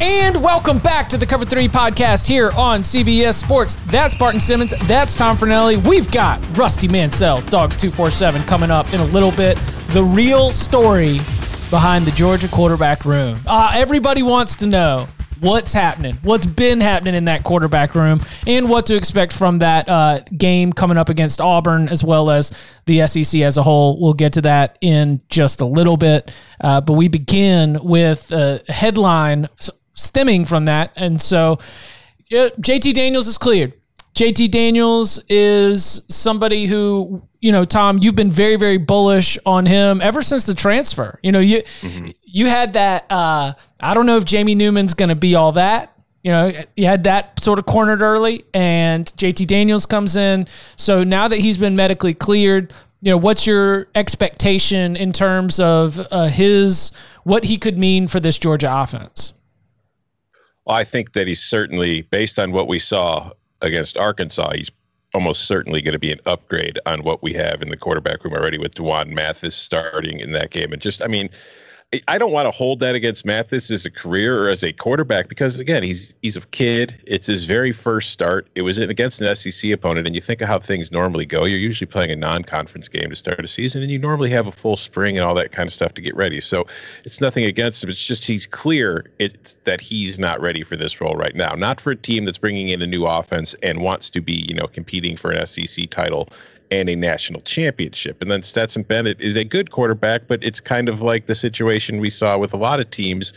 And welcome back to the Cover 3 podcast here on CBS Sports. That's Barton Simmons. That's Tom Fornelli. We've got Rusty Mansell, Dawgs 247, coming up in a little bit. The real story behind the Georgia quarterback room. Uh, everybody wants to know what's happening, what's been happening in that quarterback room, and what to expect from that uh, game coming up against Auburn, as well as the SEC as a whole. We'll get to that in just a little bit. Uh, but we begin with a headline stemming from that. And so yeah, JT Daniels is cleared. JT Daniels is somebody who, you know, Tom, you've been very, very bullish on him ever since the transfer. You know, you mm-hmm. you had that uh, I don't know if Jamie Newman's gonna be all that. You know, you had that sort of cornered early, and JT Daniels comes in. So now that he's been medically cleared, you know, what's your expectation in terms of uh, his what he could mean for this Georgia offense? I think that he's certainly, based on what we saw against Arkansas, he's almost certainly going to be an upgrade on what we have in the quarterback room already with D'Wan Mathis starting in that game. And just, I mean, I don't want to hold that against Mathis as a career or as a quarterback because again, he's he's a kid. It's his very first start. It was against an SEC opponent, and you think of how things normally go. You're usually playing a non-conference game to start a season, and you normally have a full spring and all that kind of stuff to get ready. So it's nothing against him. It's just he's clear that he's not ready for this role right now. Not for a team that's bringing in a new offense and wants to be, you know, competing for an SEC title and a national championship. And then Stetson Bennett is a good quarterback, but it's kind of like the situation we saw with a lot of teams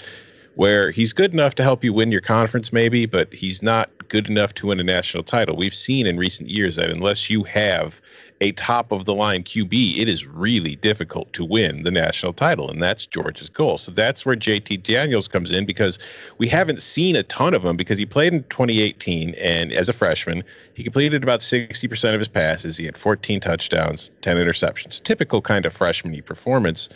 where he's good enough to help you win your conference, maybe, but he's not good enough to win a national title. We've seen in recent years that unless you have a top of the line QB, it is really difficult to win the national title. And that's Georgia's goal. So that's where JT Daniels comes in because we haven't seen a ton of him because he played in 2018 and as a freshman, he completed about 60% of his passes. He had 14 touchdowns, 10 interceptions. Typical kind of freshman performance.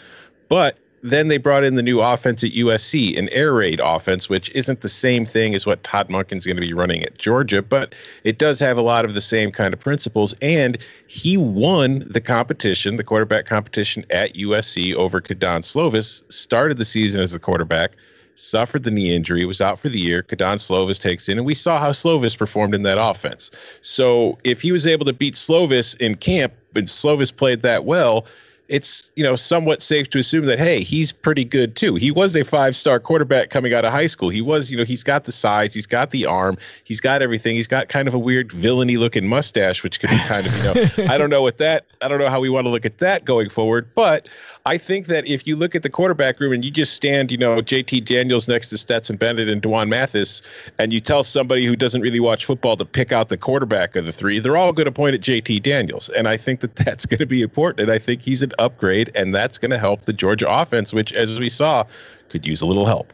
But then they brought in the new offense at USC, an air raid offense, which isn't the same thing as what Todd Monken's going to be running at Georgia, but it does have a lot of the same kind of principles. And he won the competition, the quarterback competition at USC over Kedon Slovis, started the season as a quarterback, suffered the knee injury, was out for the year. Kedon Slovis takes in, and we saw how Slovis performed in that offense. So if he was able to beat Slovis in camp, and Slovis played that well, it's you know somewhat safe to assume that hey he's pretty good too. He was a five star quarterback coming out of high school. He was you know he's got the size he's got the arm he's got everything. He's got kind of a weird villainy looking mustache which could be kind of you know i don't know what that i don't know how we want to look at that going forward but I think that if you look at the quarterback room and you just stand, you know, JT Daniels next to Stetson Bennett and D'Wan Mathis, and you tell somebody who doesn't really watch football to pick out the quarterback of the three, they're all going to point at JT Daniels. And I think that that's going to be important. And I think he's an upgrade, and that's going to help the Georgia offense, which, as we saw, could use a little help.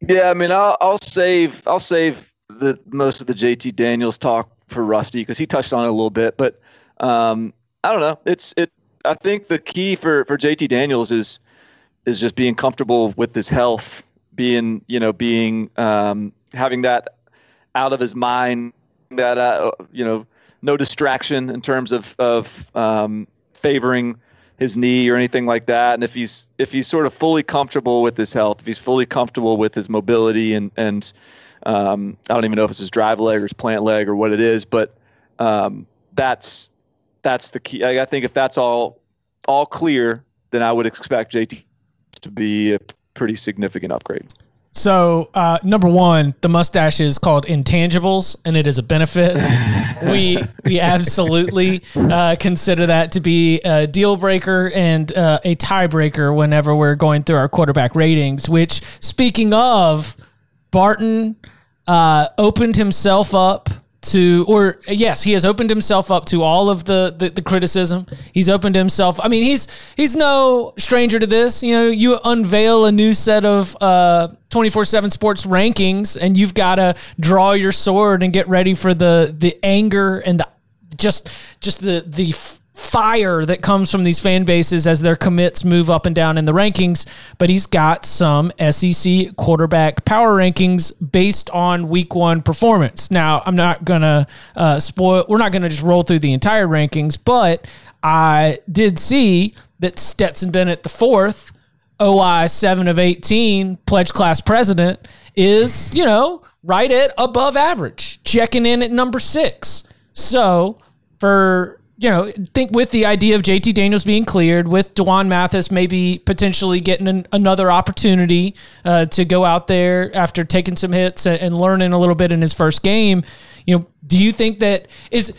Yeah, I mean, I'll, I'll save I'll save the most of the JT Daniels talk for Rusty because he touched on it a little bit, but um, I don't know. It's it I think the key for for JT Daniels is is just being comfortable with his health, being you know being um, having that out of his mind, that uh, you know no distraction in terms of of um, favoring his knee or anything like that. And if he's if he's sort of fully comfortable with his health, if he's fully comfortable with his mobility and and um, I don't even know if it's his drive leg or his plant leg or what it is, but um, that's that's the key. I, I think if that's all all clear, then I would expect JT to be a pretty significant upgrade. So, uh, number one, the mustache is called intangibles, and it is a benefit. we we absolutely uh, consider that to be a deal breaker and uh, a tiebreaker whenever we're going through our quarterback ratings. Which, speaking of, Barton uh, opened himself up to or yes he has opened himself up to all of the, the, the criticism. He's opened himself i mean he's he's no stranger to this. You know you unveil a new set of uh 24/7 sports rankings and you've got to draw your sword and get ready for the the anger and the just just the the fire that comes from these fan bases as their commits move up and down in the rankings. But he's got some SEC quarterback power rankings based on week one performance. Now, I'm not going to uh, spoil, we're not going to just roll through the entire rankings, but I did see that Stetson Bennett, the fourth, OI 7 of 18, pledge class president, is, you know, right at above average, checking in at number six. So for you know, think with the idea of JT Daniels being cleared, with D'Wan Mathis maybe potentially getting an, another opportunity uh, to go out there after taking some hits and, and learning a little bit in his first game. You know, do you think that is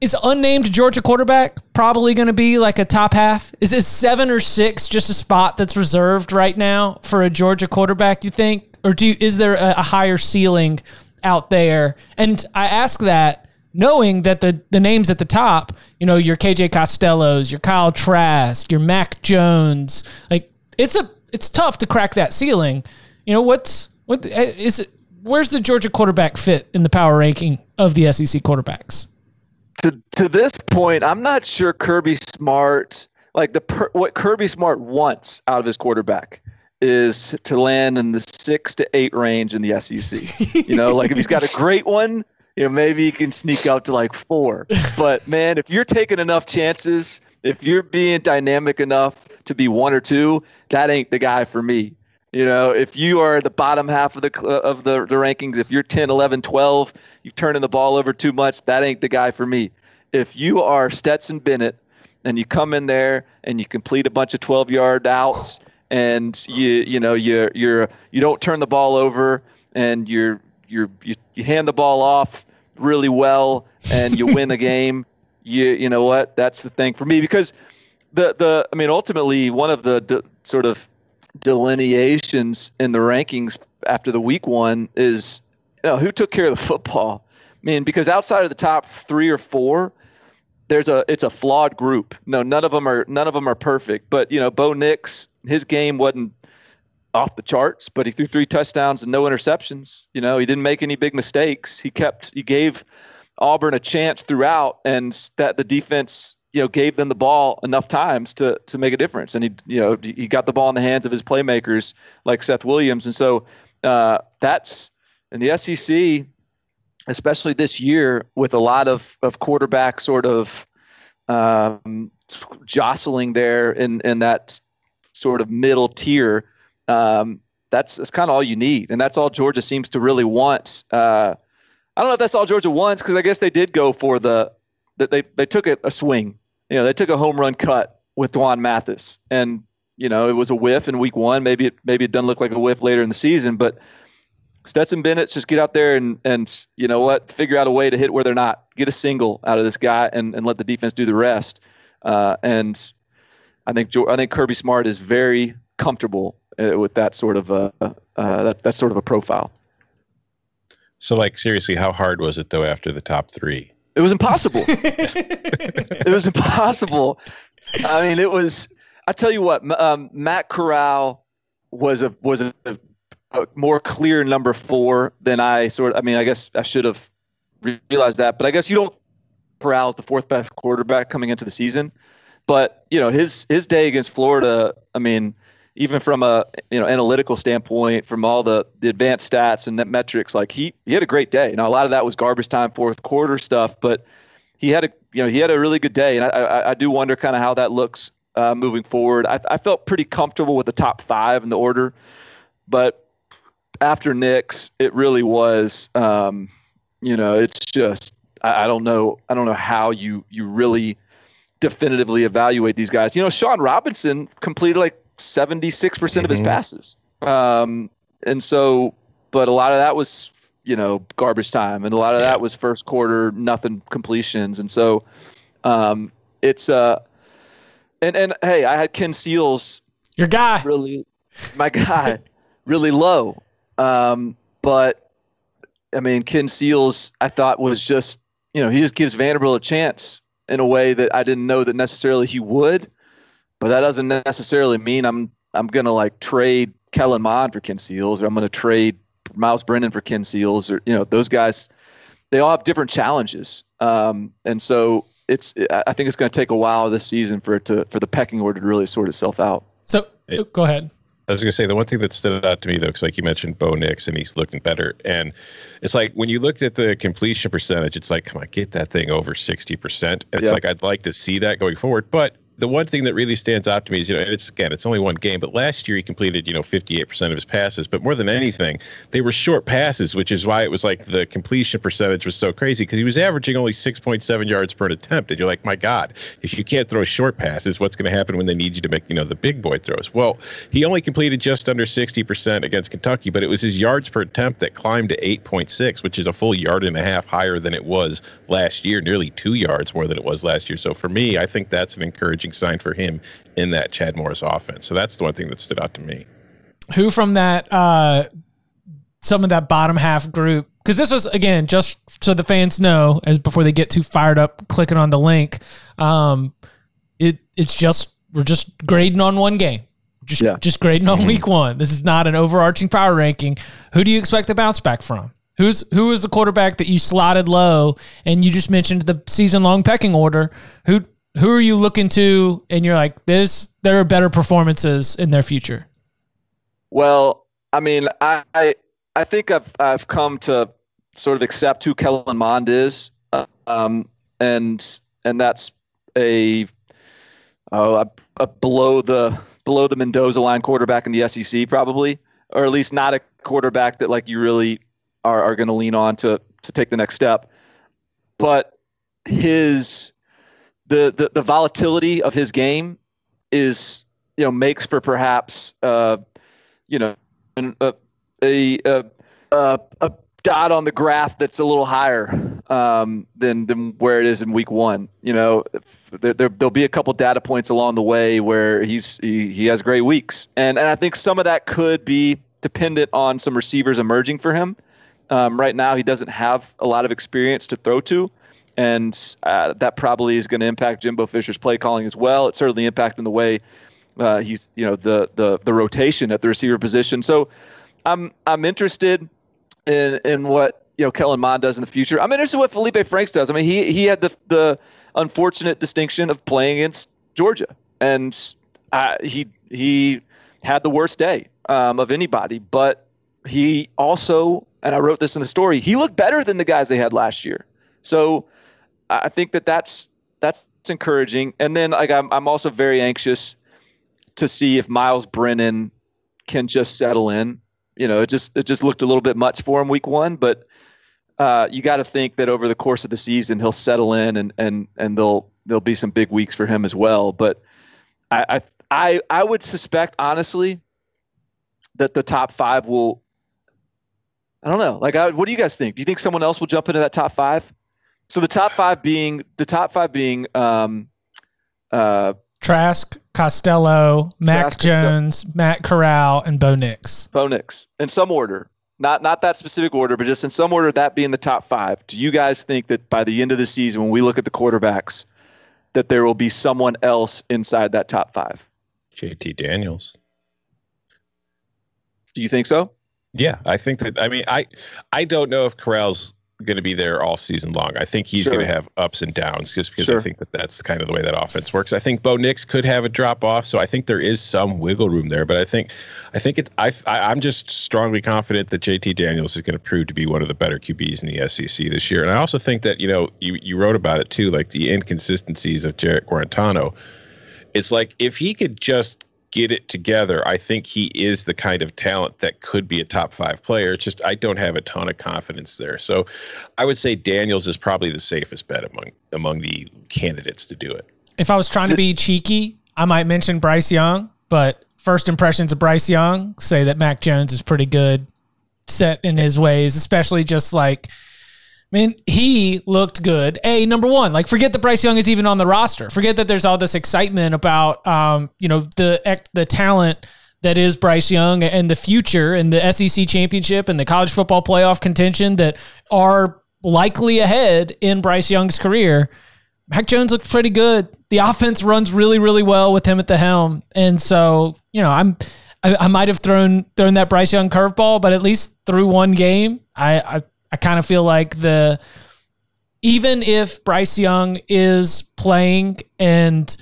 is unnamed Georgia quarterback probably going to be like a top half? Is it seven or six just a spot that's reserved right now for a Georgia quarterback? You think, or do you, is there a, a higher ceiling out there? And I ask that knowing that the the names at the top, you know, your KJ Costellos, your Kyle Trask, your Mac Jones, like it's a it's tough to crack that ceiling. You know, what's what eh, is it? Where's the Georgia quarterback fit in the power ranking of the SEC quarterbacks? To to this point, I'm not sure Kirby Smart like the what Kirby Smart wants out of his quarterback is to land in the six to eight range in the SEC. you know, like if he's got a great one, you know, maybe you can sneak out to like four. But man, if you're taking enough chances, if you're being dynamic enough to be one or two, that ain't the guy for me. You know, if you are the bottom half of the uh, of the, the rankings, if you're 10, 11, 12, you're turning the ball over too much, that ain't the guy for me. If you are Stetson Bennett and you come in there and you complete a bunch of 12 yard outs and you you know you you're you don't turn the ball over and you're you're you, you hand the ball off really well and you win the game, you you know what? That's the thing for me because the the I mean ultimately one of the de, sort of delineations in the rankings after the week one is you know, who took care of the football. I mean, because outside of the top three or four, there's a it's a flawed group. No, none of them are none of them are perfect. But you know, Bo Nix, his game wasn't off the charts, but he threw three touchdowns and no interceptions. You know, he didn't make any big mistakes. He kept he gave Auburn a chance throughout, and that the defense you know gave them the ball enough times to to make a difference. And he you know he got the ball in the hands of his playmakers like Seth Williams, and so uh, that's in the SEC, especially this year with a lot of of quarterback sort of um, jostling there in in that sort of middle tier um, that's that's kind of all you need, and that's all Georgia seems to really want. Uh, I don't know if that's all Georgia wants because I guess they did go for the that they they took a, a swing. You know, they took a home run cut with D'Wan Mathis, and you know it was a whiff in week one. Maybe it maybe it doesn't look like a whiff later in the season, but Stetson Bennett just get out there and and you know what, figure out a way to hit where they're not. Get a single out of this guy and and let the defense do the rest. Uh, and I think I think Kirby Smart is very comfortable with that sort of a uh, that that sort of a profile. So, like, seriously, how hard was it though after the top three? It was impossible. it was impossible. I mean, it was. I tell you what, um, Matt Corral was a was a, a, more clear number four than I sort. of, I mean, I guess I should have realized that, but I guess you don't. Corral's the fourth best quarterback coming into the season, but you know his his day against Florida. I mean, even from a you know analytical standpoint, from all the the advanced stats and metrics, like he he had a great day. Now a lot of that was garbage time fourth quarter stuff, but he had a you know he had a really good day, and I I, I do wonder kind of how that looks uh, moving forward. I, I felt pretty comfortable with the top five in the order, but after Nix, it really was um, you know it's just I, I don't know I don't know how you you really definitively evaluate these guys. You know, Shawn Robinson completed like 76% mm hmm of his mm-hmm. passes. Um, and so, but a lot of that was you know garbage time, and a lot of Yeah. that was first quarter nothing completions, and so um, it's uh, and and hey, I had Ken Seals Your guy. really my guy really low um but i mean ken seals i thought was just you know he just gives vanderbilt a chance in a way that i didn't know that necessarily he would but that doesn't necessarily mean i'm i'm gonna like trade kellen mond for ken seals or i'm gonna trade miles brennan for ken seals or you know those guys they all have different challenges um and so it's i I think it's going to take a while this season for it to for the pecking order to really sort itself out So go ahead. I was going to say the one thing that stood out to me though, because like you mentioned, Bo Nix, and he's looking better. And it's like when you looked at the completion percentage, it's like, come on, get that thing over sixty percent. It's Yeah. like I'd like to see that going forward. But the one thing that really stands out to me is, you know, and it's again, it's only one game, but last year he completed, you know, fifty-eight percent of his passes. But more than anything, they were short passes, which is why it was like the completion percentage was so crazy because he was averaging only six point seven yards per attempt. And you're like, my God, if you can't throw short passes, what's going to happen when they need you to make, you know, the big boy throws? Well, he only completed just under 60% against Kentucky, but it was his yards per attempt that climbed to 8.6, which is a full yard and a half higher than it was last year, nearly two yards more than it was last year. So for me, I think that's an encouraging sign for him in that Chad Morris offense. So that's the one thing that stood out to me. Who from that uh some of that bottom half group because this was again just so the fans know as before they get too fired up clicking on the link um it it's just we're just grading on one game just Yeah. just grading on week one this is not an overarching power ranking who do you expect to bounce back from who's who is the quarterback that you slotted low and you just mentioned the season long pecking order who who are you looking to? And you're like this there are better performances in their future. Well, I mean, I I, I think I've I've come to sort of accept who Kellen Mond is, um, and and that's a, a, a below the below the Mendoza line quarterback in the SEC probably, or at least not a quarterback that like you really are are going to lean on to to take the next step. But his the the the volatility of his game is you know makes for perhaps. Uh, you know, a, a, a, a, dot on the graph that's a little higher um, than, than where it is in week one. You know, there, there, there'll be a couple data points along the way where he's he, he has great weeks. And, and I think some of that could be dependent on some receivers emerging for him. Um, right now, he doesn't have a lot of experience to throw to. And uh, that probably is going to impact Jimbo Fisher's play calling as well. It's certainly impacting the way uh, he's you know the the the rotation at the receiver position. So I'm I'm interested in in what you know Kellen Mond does in the future. I'm interested in what Felipe Franks does. I mean he he had the the unfortunate distinction of playing against Georgia, and uh, he he had the worst day um, of anybody. But he also, and I wrote this in the story, he looked better than the guys they had last year. So I think that that's that's encouraging. And then like I'm I'm also very anxious to see if Miles Brennan can just settle in. You know, it just it just looked a little bit much for him week one, but uh, you got to think that over the course of the season he'll settle in and and and there'll there'll be some big weeks for him as well. But I I I, I would suspect honestly that the top five will. I don't know. Like, I, what do you guys think? Do you think someone else will jump into that top five? So the top five being the top five being um, uh, Trask, Costello, Mac Trask, Costello. Jones, Matt Corral, and Bo Nix. Bo Nix in some order, not not that specific order, but just in some order. That being the top five. Do you guys think that by the end of the season, when we look at the quarterbacks, that there will be someone else inside that top five? JT Daniels. Do you think so? Yeah, I think that. I mean, I I don't know if Corral's going to be there all season long. I think he's Sure. going to have ups and downs just because Sure. I think that that's kind of the way that offense works. I think Bo Nix could have a drop off, so I think there is some wiggle room there. But I think, I think it. I, I I'm just strongly confident that JT Daniels is going to prove to be one of the better QBs in the SEC this year. And I also think that you know you you wrote about it too, like the inconsistencies of Jarrett Guarantano. It's like if he could just get it together, I think he is the kind of talent that could be a top five player. It's just I don't have a ton of confidence there. So I would say Daniels is probably the safest bet among among the candidates to do it. If I was trying to be cheeky, I might mention Bryce Young, but first impressions of Bryce Young say that Mac Jones is pretty good, set in his ways, especially just like. I mean, he looked good. A number one, like forget that Bryce Young is even on the roster. Forget that there's all this excitement about, um, you know, the the talent that is Bryce Young and the future and the SEC championship and the college football playoff contention that are likely ahead in Bryce Young's career. Mac Jones looks pretty good. The offense runs really, really well with him at the helm, and so you know, I'm I, might have thrown thrown that Bryce Young curveball, but at least through one game, I I, I kind of feel like the even if Bryce Young is playing and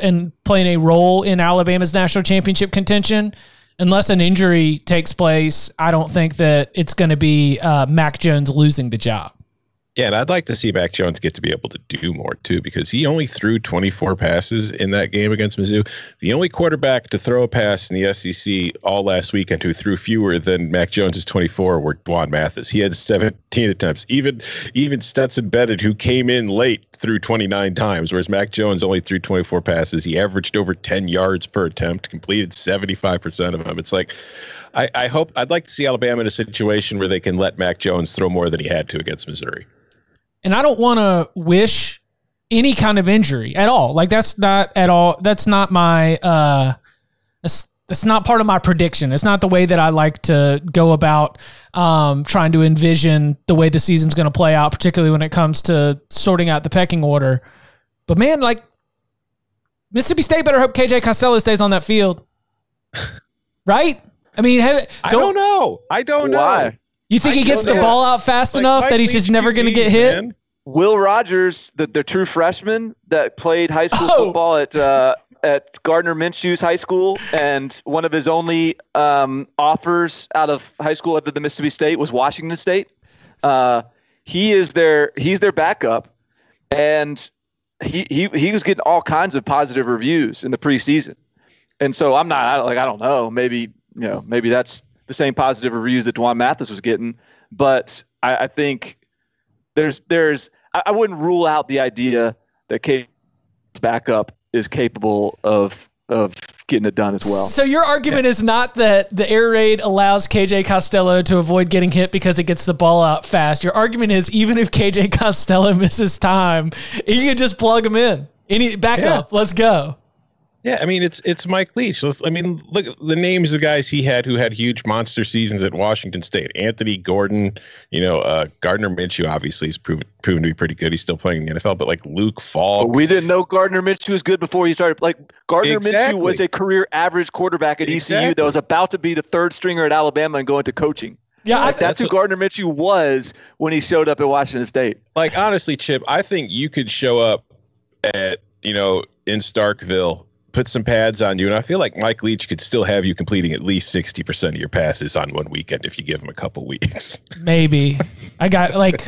and playing a role in Alabama's national championship contention, unless an injury takes place, I don't think that it's going to be uh, Mac Jones losing the job. Yeah, and I'd like to see Mac Jones get to be able to do more too, because he only threw 24 passes in that game against Mizzou. The only quarterback to throw a pass in the SEC all last weekend who threw fewer than Mac Jones's 24 were D'Wan Mathis. He had 17 attempts. Even even Stetson Bennett, who came in late, threw 29 times, whereas Mac Jones only threw 24 passes. He averaged over 10 yards per attempt, completed 75% of them. It's like I, I hope I'd like to see Alabama in a situation where they can let Mac Jones throw more than he had to against Missouri and I don't want to wish any kind of injury at all. Like that's not at all. That's not my. uh that's, that's not part of my prediction. It's not the way that I like to go about um, trying to envision the way the season's going to play out, particularly when it comes to sorting out the pecking order. But man, like Mississippi State better hope KJ Costello stays on that field, right? I mean, have, don't, I don't know. I don't Why? know. You think I he gets the ball out fast like enough that he's just never going to get hit? Man. Will Rogers, the, the true freshman that played high school oh. football at uh, at Gardner Minshew's high school, and one of his only um, offers out of high school other than Mississippi State was Washington State. Uh, he is their he's their backup, and he he he was getting all kinds of positive reviews in the preseason, and so I'm not like I don't know maybe you know maybe that's the same positive reviews that D'Wan Mathis was getting. But I, I think there's there's I, I, wouldn't rule out the idea that Kate's backup is capable of of getting it done as well. So your argument yeah. is not that the air raid allows KJ Costello to avoid getting hit because it gets the ball out fast. Your argument is even if KJ Costello misses time, you can just plug him in. Any backup, yeah. let's go. Yeah, I mean it's it's Mike Leach. I mean, look the names of guys he had who had huge monster seasons at Washington State. Anthony Gordon, you know, uh, Gardner Minshew obviously has proven proven to be pretty good. He's still playing in the NFL, but like Luke Falk. But we didn't know Gardner Minshew was good before he started. Like Gardner exactly. Minshew was a career average quarterback at exactly. ECU that was about to be the third stringer at Alabama and go into coaching. Yeah, like, that's, that's, who Gardner Minshew was when he showed up at Washington State. Like honestly, Chip, I think you could show up at you know in Starkville put some pads on you, and I feel like Mike Leach could still have you completing at least sixty percent of your passes on one weekend if you give him a couple weeks. Maybe I got like.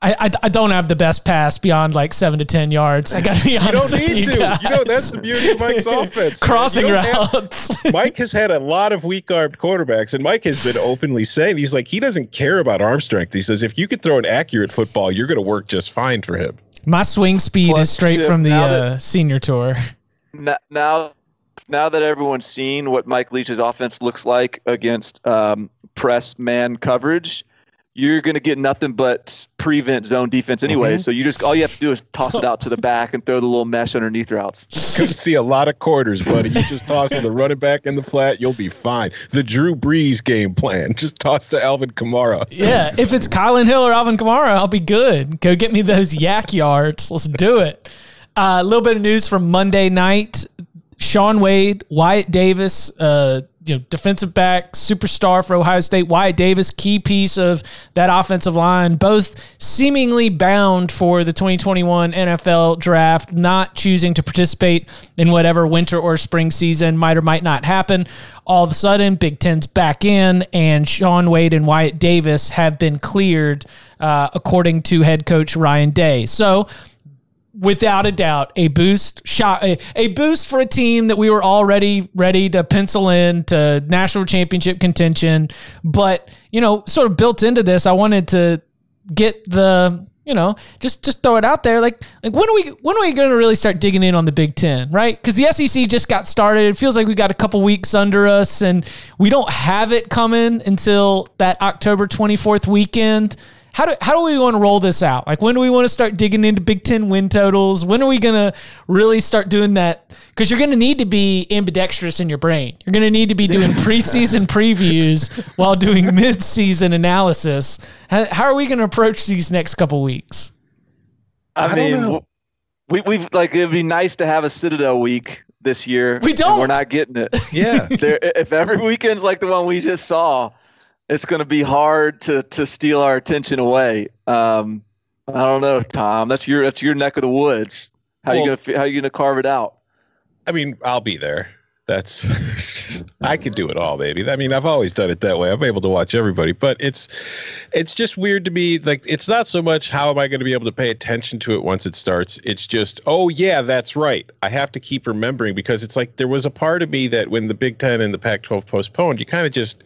I, I, I, don't have the best pass beyond like seven to ten yards. I got to be honest. You don't need you to. Guys. You know that's the beauty of Mike's offense. Crossing routes. Have, Mike has had a lot of weak armed quarterbacks, and Mike has been openly saying he's like he doesn't care about arm strength. He says if you could throw an accurate football, you're going to work just fine for him. My swing speed Plus, is straight from the uh, senior tour now now that everyone's seen what Mike Leach's offense looks like against um, press man coverage, you're going to get nothing but prevent zone defense anyway. Mm-hmm. So you just all you have to do is toss it out to the back and throw the little mesh underneath routes. Could see a lot of quarters, buddy. You just toss to the running back in the flat, you'll be fine. The Drew Brees game plan: just toss to Alvin Kamara. Yeah, if it's Kylin Hill or Alvin Kamara, I'll be good. Go get me those YAC yards. Let's do it. A uh, little bit of news from Monday night. Shaun Wade, Wyatt Davis, uh, you know, defensive back, superstar for Ohio State. Wyatt Davis, key piece of that offensive line, both seemingly bound for the 2021 NFL draft, not choosing to participate in whatever winter or spring season might or might not happen. All of a sudden, Big Ten's back in, and Shaun Wade and Wyatt Davis have been cleared, uh, according to head coach Ryan Day. So without a doubt a boost shot a, a, boost for a team that we were already ready to pencil in to national championship contention but you know sort of built into this i wanted to get the you know, just just throw it out there. Like like when are we when are we going to really start digging in on the Big Ten, right? Because the SEC just got started. It feels like we got a couple weeks under us, and we don't have it coming until that October twenty fourth weekend. How do, how do we want to roll this out? Like, when do we want to start digging into Big Ten win totals? When are we going to really start doing that? Because you're going to need to be ambidextrous in your brain. You're going to need to be doing preseason previews while doing midseason analysis. How, how are we going to approach these next couple weeks? I, I mean, we we've like it'd be nice to have a Citadel week this year. We don't. We're not getting it. Yeah. there, if every weekend's like the one we just saw, it's going to be hard to to steal our attention away. Um, I don't know, Tom. That's your that's your neck of the woods. How you gonna how you gonna carve it out? I mean, I'll be there. That's I can do it all, baby. I mean, I've always done it that way. I'm able to watch everybody, but it's it's just weird to me. Like, it's not so much how am I going to be able to pay attention to it once it starts. It's just, oh yeah, that's right. I have to keep remembering because it's like there was a part of me that when the Big Ten and the Pac-12 postponed, you kind of just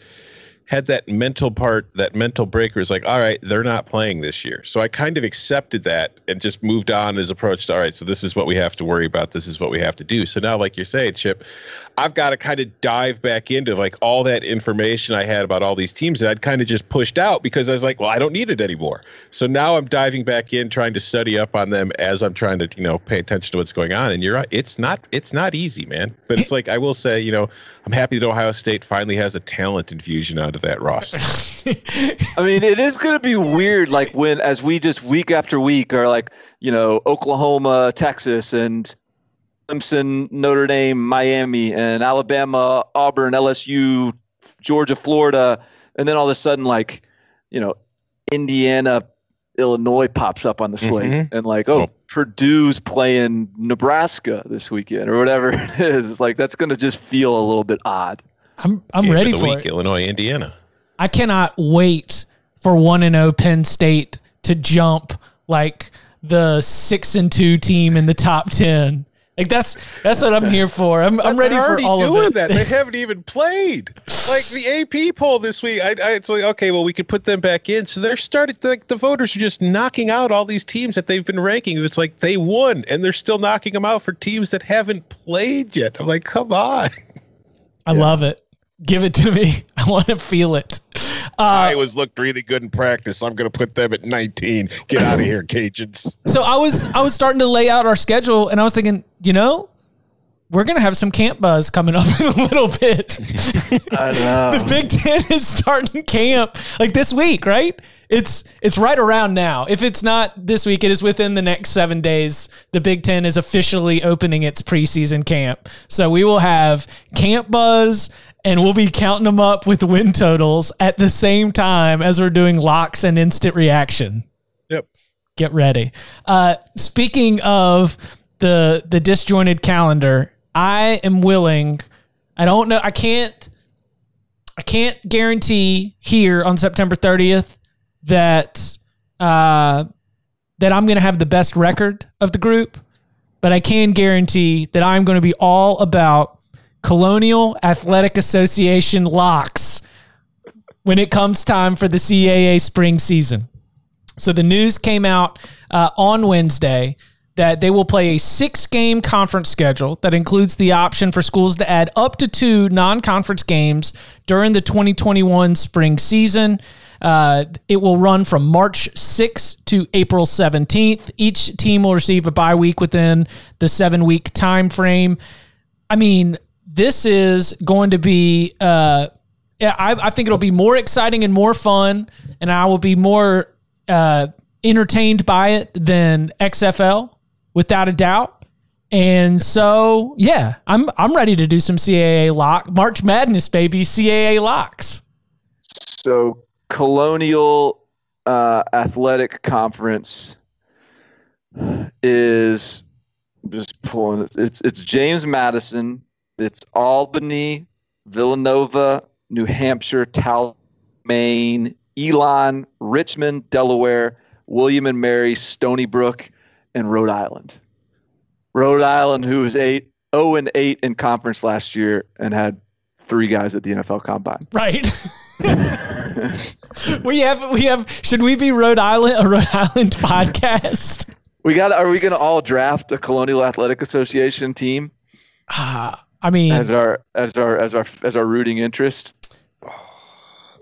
had that mental part, that mental breaker is like, all right, they're not playing this year. So I kind of accepted that and just moved on as approached. all right, so this is what we have to worry about. This is what we have to do. So now, like you're saying, Chip, I've got to kind of dive back into like all that information I had about all these teams that I'd kind of just pushed out because I was like, well, I don't need it anymore. So now I'm diving back in, trying to study up on them as I'm trying to, you know, pay attention to what's going on. And you're right, it's not, it's not easy, man. But it's like I will say, you know, I'm happy that Ohio State finally has a talent infusion onto that roster. I mean, it is going to be weird, like when as we just week after week are like, you know, Oklahoma, Texas, and Clemson, Notre Dame, Miami, and Alabama, Auburn, LSU, Georgia, Florida, and then all of a sudden, like, you know, Indiana, Illinois pops up on the slate, Mhm. and like, oh, Oh. Purdue's playing Nebraska this weekend or whatever it is. It's like that's going to just feel a little bit odd. I'm I'm Game of ready the for week, it. Illinois, Indiana. I cannot wait for one and zero Penn State to jump like the six and two team in the top ten. Like that's that's what I'm here for. I'm I'm ready for all of it. that. They haven't even played. Like the AP poll this week, I, I, it's like okay, well we could put them back in. So they're started like the voters are just knocking out all these teams that they've been ranking. It's like they won, and they're still knocking them out for teams that haven't played yet. I'm like, come on. I love it. Give it to me. I want to feel it. Uh, Iowa's looked really good in practice. I'm going to put them at 19. Get out of here, Cajuns. so I was I was starting to lay out our schedule, and I was thinking, you know, we're gonna have some camp buzz coming up in a little bit. I know. the Big Ten is starting camp like this week, right? It's it's right around now. If it's not this week, it is within the next seven days. The Big Ten is officially opening its preseason camp. So we will have camp buzz and we'll be counting them up with win totals at the same time as we're doing locks and instant reaction Yep. get ready. Uh, speaking of the the disjointed calendar, I am willing. I don't know. I can't. I can't guarantee here on September 30th that uh, that I'm going to have the best record of the group, but I can guarantee that I'm going to be all about Colonial Athletic Association locks when it comes time for the CAA spring season. So the news came out uh, on Wednesday that they will play a six game conference schedule that includes the option for schools to add up to two non conference games during the 2021 spring season. Uh, it will run from March 6th to April 17th. Each team will receive a bye week within the seven week time frame. I mean, this is going to be. Uh, I, I think it'll be more exciting and more fun, and I will be more uh, entertained by it than XFL, without a doubt. And so, yeah, I'm I'm ready to do some CAA lock March Madness, baby, CAA locks. So Colonial uh, Athletic Conference is just pulling. It's it's James Madison. It's Albany, Villanova, New Hampshire, Tal, Maine, Elon, Richmond, Delaware, William and Mary, Stony Brook, and Rhode Island. Rhode Island, who was eight, 0 and 8 in conference last year and had three guys at the NFL combine. Right. we have we have. Should we be Rhode Island a Rhode Island podcast? We got. Are we going to all draft a Colonial Athletic Association team Uh, I mean, as our as our as our as our rooting interest?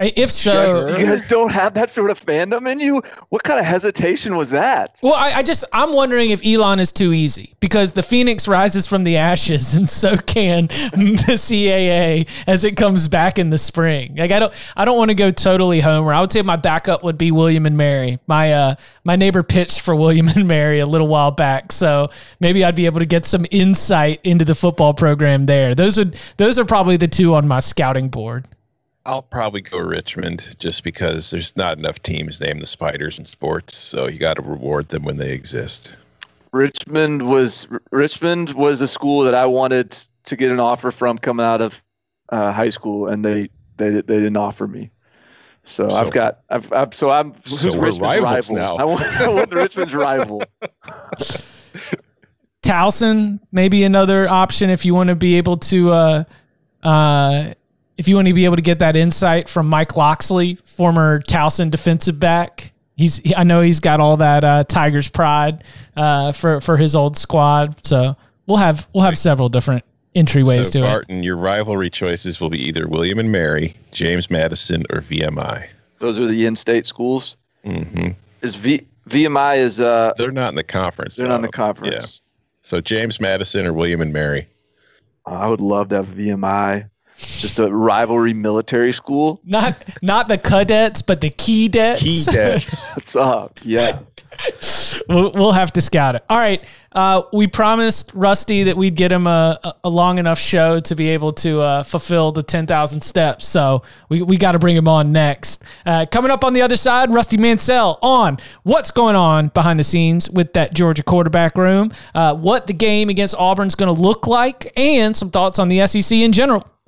If so, You guys don't have that sort of fandom in you. What kind of hesitation was that? Well, I, I just I'm wondering if Elon is too easy because the phoenix rises from the ashes, and so can the CAA as it comes back in the spring. Like I don't I don't want to go totally homer. I would say my backup would be William and Mary. My uh my neighbor pitched for William and Mary a little while back, so maybe I'd be able to get some insight into the football program there. Those would those are probably the two on my scouting board. I'll probably go Richmond just because there's not enough teams named the Spiders in sports, so you got to reward them when they exist. Richmond was Richmond was a school that I wanted to get an offer from coming out of uh, high school, and they they they didn't offer me. So, So- I've got I've, I've so I'm So who's we're Richmond's rival now. I want, I want Richmond's rival. Towson, maybe another option if you want to be able to, uh, uh, if you want to be able to get that insight from Mike Loxley, former Towson defensive back. He's, I know he's got all that uh, Tigers pride uh, for for his old squad. So we'll have we'll have several different entryways so to it. Barton, your rivalry choices will be either William and Mary, James Madison, or VMI. Those are the in-state schools. hmm Is V VMI is uh They're not in the conference. they're not in the though. conference. So James Madison or William and Mary. I would love to have VMI, just a rivalry military school. Not not the cadets, but the Keydets. Key debts. What's up? Yeah. we'll, we'll have to scout it. All right. Uh, we promised Rusty that we'd get him a, a- long enough show to be able to uh, fulfill the 10,000 steps. So we, we got to bring him on next. Uh, coming up on the other side, Rusty Mansell on what's going on behind the scenes with that Georgia quarterback room, uh, what the game against Auburn's going to look like, and some thoughts on the SEC in general.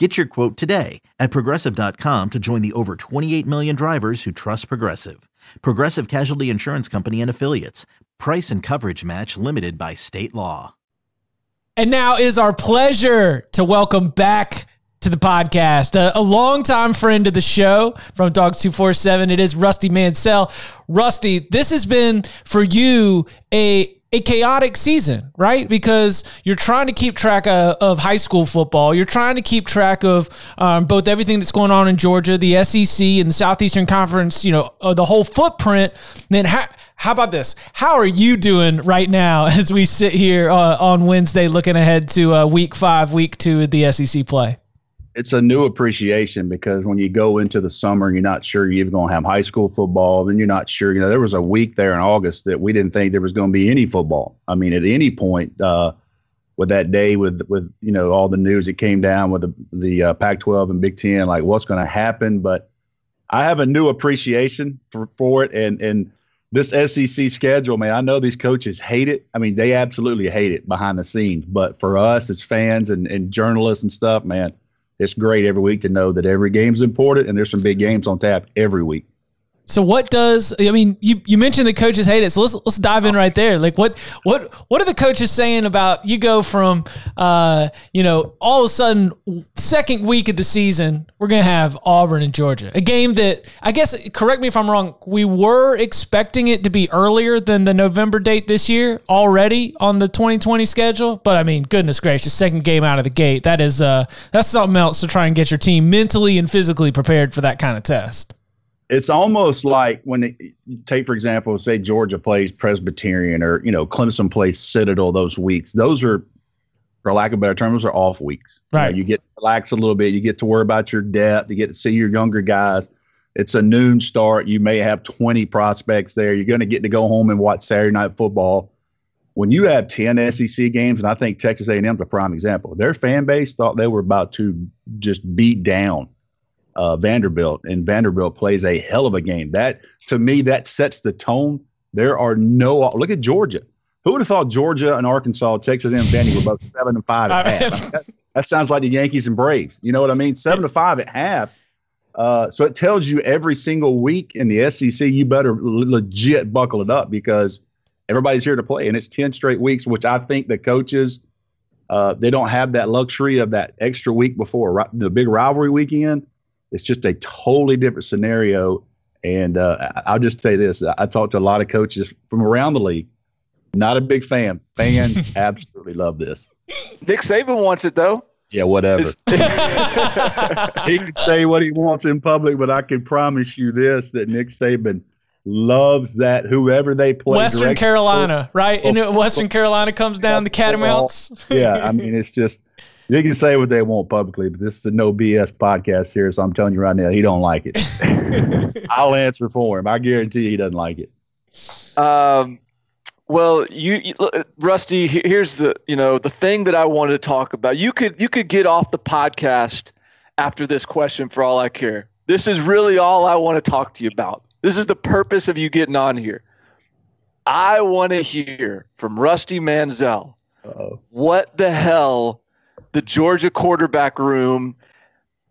Get your quote today at progressive.com to join the over 28 million drivers who trust Progressive. Progressive Casualty Insurance Company and Affiliates. Price and coverage match limited by state law. And now is our pleasure to welcome back to the podcast a, a longtime friend of the show from Dawgs 247. It is Rusty Mansell. Rusty, this has been for you a a chaotic season, right? Because you're trying to keep track of, of high school football. You're trying to keep track of um, both everything that's going on in Georgia, the SEC, and the Southeastern Conference. You know, uh, the whole footprint. Then how, how about this? How are you doing right now as we sit here uh, on Wednesday, looking ahead to uh, Week Five, Week Two of the SEC play? It's a new appreciation because when you go into the summer and you're not sure you're even going to have high school football, then you're not sure. You know, there was a week there in August that we didn't think there was going to be any football. I mean, at any point, uh, with that day, with with you know all the news that came down with the the uh, Pac-12 and Big Ten, like what's going to happen. But I have a new appreciation for for it, and and this SEC schedule, man. I know these coaches hate it. I mean, they absolutely hate it behind the scenes. But for us as fans and and journalists and stuff, man it's great every week to know that every game's important and there's some big games on tap every week. So what does I mean? You you mentioned the coaches hate it, so let's let's dive in right there. Like what what what are the coaches saying about you go from uh you know all of a sudden second week of the season we're gonna have Auburn and Georgia, a game that I guess correct me if I'm wrong. We were expecting it to be earlier than the November date this year already on the 2020 schedule, but I mean goodness gracious, second game out of the gate that is uh that's something else to try and get your team mentally and physically prepared for that kind of test. It's almost like when it, take for example, say Georgia plays Presbyterian or you know Clemson plays Citadel those weeks. Those are, for lack of better terms are off weeks. You know, Right. You, get to relax a little bit. You get to worry about your depth. You get to see your younger guys. It's a noon start. You may have 20 prospects there. You're going to get to go home and watch Saturday night football. When you have 10 SEC games, and I think Texas A&M is a prime example, their fan base thought they were about to just beat down uh, Vanderbilt, and Vanderbilt plays a hell of a game. That to me, that sets the tone. There are no look at Georgia. Who would have thought Georgia and Arkansas, Texas and Vandy were both seven and five at half? I mean, that, that sounds like the Yankees and Braves. You know what I mean? Seven to five at half. Uh, so it tells you every single week in the SEC, you better legit buckle it up because everybody's here to play, and it's ten straight weeks, which I think the coaches uh, they don't have that luxury of that extra week before the big rivalry weekend. It's just a totally different scenario. And uh, I- I'll just say this: I I talked to a lot of coaches from around the league. Not a big fan. Fans absolutely love this. Nick Saban wants it though. Yeah, whatever. He can say what he wants in public, but I can promise you this: that Nick Saban loves that whoever they play. Western direct- Carolina, right? And it- Western Carolina comes down the Catamounts. yeah, I mean, it's just they can say what they want publicly, but this is a no BS podcast here, so I'm telling you right now, he don't like it. I'll answer for him. I guarantee he doesn't like it. Um, well, you, you look, Rusty. Here's the you know the thing that I wanted to talk about. You could you could get off the podcast after this question for all I care. This is really all I want to talk to you about. This is the purpose of you getting on here. I want to hear from Rusty Mansell. Uh-oh. what the hell the Georgia quarterback room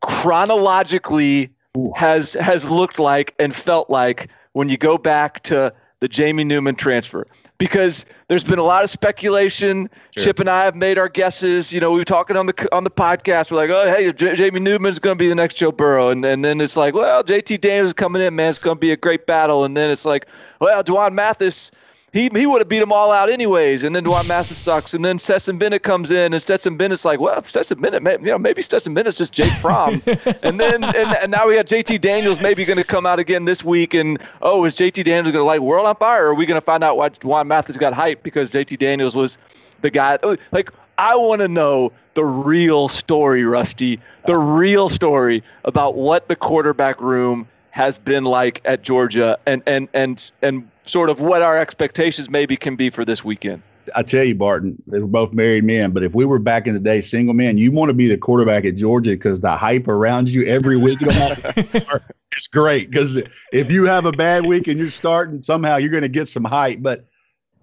chronologically Ooh. has has looked like and felt like when you go back to the Jamie Newman transfer because there's been a lot of speculation. Sure. Chip and I have made our guesses. You know, we were talking on the on the podcast. We're like, oh, hey, J- Jamie Newman's going to be the next Joe Burrow, and and then it's like, well, JT Daniels is coming in, man. It's going to be a great battle, and then it's like, well, D'Wan Mathis. He, he would have beat them all out anyways, and then D'Wan Mathis sucks, and then Stetson Bennett comes in, and Stetson Bennett's like, well, Stetson Bennett, may, you know, maybe Stetson Bennett's just Jake Fromm, and then and, and now we got JT Daniels maybe going to come out again this week, and oh, is JT Daniels going to light world on fire, or are we going to find out why D'Wan Mathis got hyped because JT Daniels was the guy? oh, Like, I want to know the real story, Rusty, the real story about what the quarterback room has been like at Georgia, and and and and sort of what our expectations maybe can be for this weekend. I tell you, Barton, they were both married men, but if we were back in the day single men, you want to be the quarterback at Georgia because the hype around you every week, no matter it's great. Because if you have a bad week and you're starting, somehow you're going to get some hype. But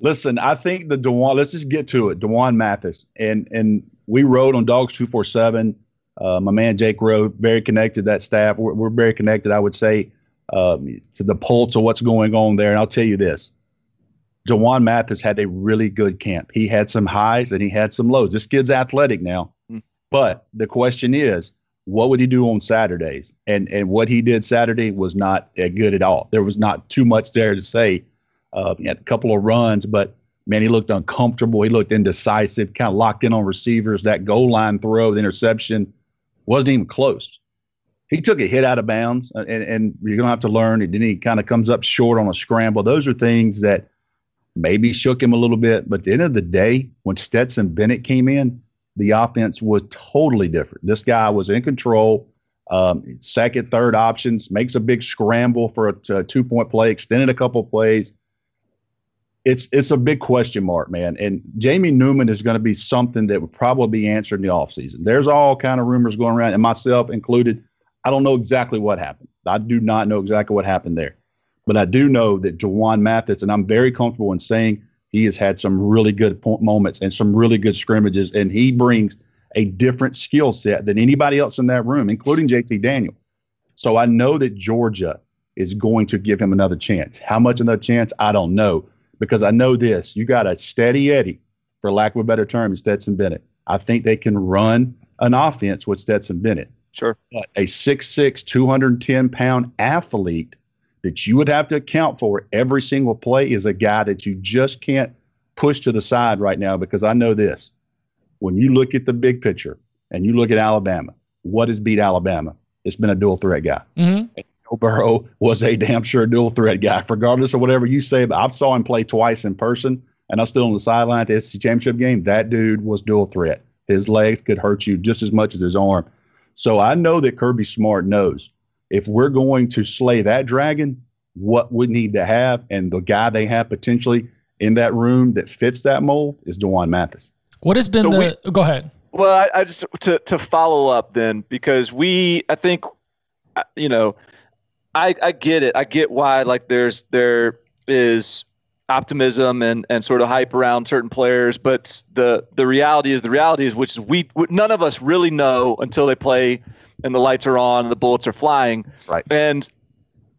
listen, I think the D'Wan, let's just get to it. D'Wan Mathis. And and we rode on Dawgs 247. Uh, my man Jake rode, very connected, that staff. We're, we're very connected, I would say, um, to the pulse of what's going on there. And I'll tell you this Jawan Mathis had a really good camp. He had some highs and he had some lows. This kid's athletic now. Mm. But the question is, what would he do on Saturdays? And and what he did Saturday was not uh, good at all. There was not too much there to say. Uh, he had a couple of runs, but man, he looked uncomfortable. He looked indecisive, kind of locked in on receivers. That goal line throw, the interception, wasn't even close. He took a hit out of bounds, and, and you're going to have to learn. And then he kind of comes up short on a scramble. Those are things that maybe shook him a little bit. But at the end of the day, when Stetson Bennett came in, the offense was totally different. This guy was in control. Um, second, third options, makes a big scramble for a, two point play, extended a couple plays. It's it's a big question mark, man. And Jamie Newman is going to be something that would probably be answered in the offseason. There's all kind of rumors going around, and myself included. I don't know exactly what happened. I do not know exactly what happened there. But I do know that Jawan Mathis, and I'm very comfortable in saying he has had some really good moments and some really good scrimmages, and he brings a different skill set than anybody else in that room, including JT Daniel. So I know that Georgia is going to give him another chance. How much another chance? I don't know because I know this. You got a steady Eddie, for lack of a better term, Stetson Bennett. I think they can run an offense with Stetson Bennett. Sure. But a 6'6, 210 pound athlete that you would have to account for every single play is a guy that you just can't push to the side right now because I know this. When you look at the big picture and you look at Alabama, what has beat Alabama? It's been a dual threat guy. Mm-hmm. Joe Burrow was a damn sure dual threat guy, regardless of whatever you say. But I saw him play twice in person, and I was still on the sideline at the SEC championship game. That dude was dual threat. His legs could hurt you just as much as his arm. So I know that Kirby Smart knows if we're going to slay that dragon, what we need to have, and the guy they have potentially in that room that fits that mold is D'Wan Mathis. What has been So the? go ahead. Well, I, I just to to follow up then because we I think uh, you know I I get it. I get why like there's there is optimism and and sort of hype around certain players, but the the reality is the reality is which is we none of us really know until they play and the lights are on and the bullets are flying. That's right. And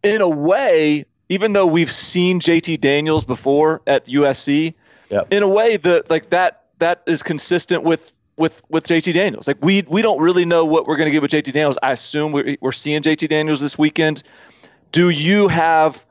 in a way, even though we've seen JT Daniels before at USC, Yep. in a way that like that that is consistent with with with JT Daniels. Like we we don't really know what we're going to get with JT Daniels. I assume we're, we're seeing JT Daniels this weekend. Do you have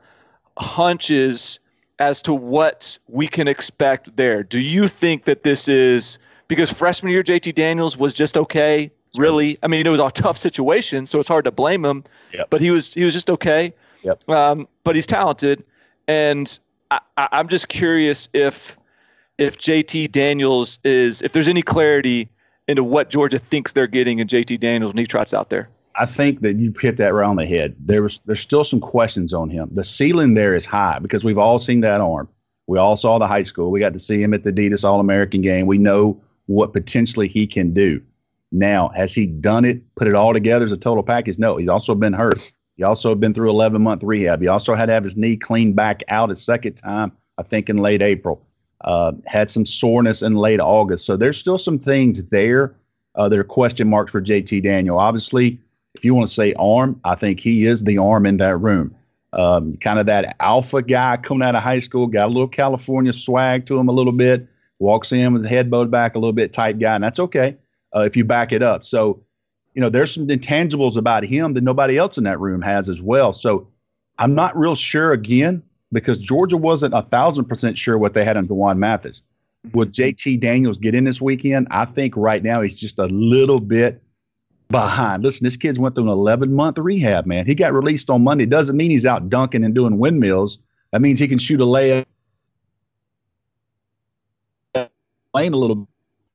hunches as to what we can expect there? Do you think that this is because freshman year JT Daniels was just okay? Really, I mean, it was a tough situation, so it's hard to blame him. Yep. But he was he was just okay. Yep. Um, but he's talented, and I, I, I'm just curious if if JT Daniels is if there's any clarity into what Georgia thinks they're getting in JT Daniels when he trots out there. I think that you hit that right on the head. There was there's still some questions on him. The ceiling there is high because we've all seen that arm. We all saw the high school. We got to see him at the Adidas All American game. We know what potentially he can do. Now, has he done it, put it all together as a total package? No. He's also been hurt. He also been through 11 month rehab. He also had to have his knee cleaned back out a second time, I think, in late April. Uh, had some soreness in late August. So there's still some things there uh, that are question marks for JT Daniel. Obviously, if you want to say arm, I think he is the arm in that room. Um, kind of that alpha guy coming out of high school, got a little California swag to him a little bit, walks in with the head bowed back a little bit type guy, and that's okay uh, if you back it up. So, you know, there's some intangibles about him that nobody else in that room has as well. So, I'm not real sure again because Georgia wasn't a thousand percent sure what they had on D'Wan Mathis. Would JT Daniels get in this weekend? I think right now he's just a little bit behind. Listen, this kid's went through an 11 month rehab, man. He got released on Monday. Doesn't mean he's out dunking and doing windmills. That means he can shoot a layup lane a little.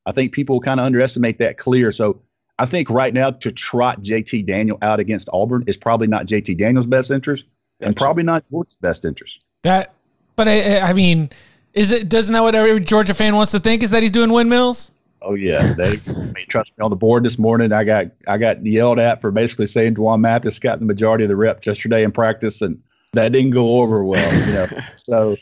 I think people kind of underestimate that clear. So I think right now to trot JT Daniel out against Auburn is probably not JT Daniel's best interest and probably not Georgia's best interest. That, but I, I mean, is it? Doesn't that what every Georgia fan wants to think is that he's doing windmills? Oh yeah, they I mean, trust me on the board this morning. I got I got yelled at for basically saying D'Wan Mathis got the majority of the reps yesterday in practice, and that didn't go over well. You know, so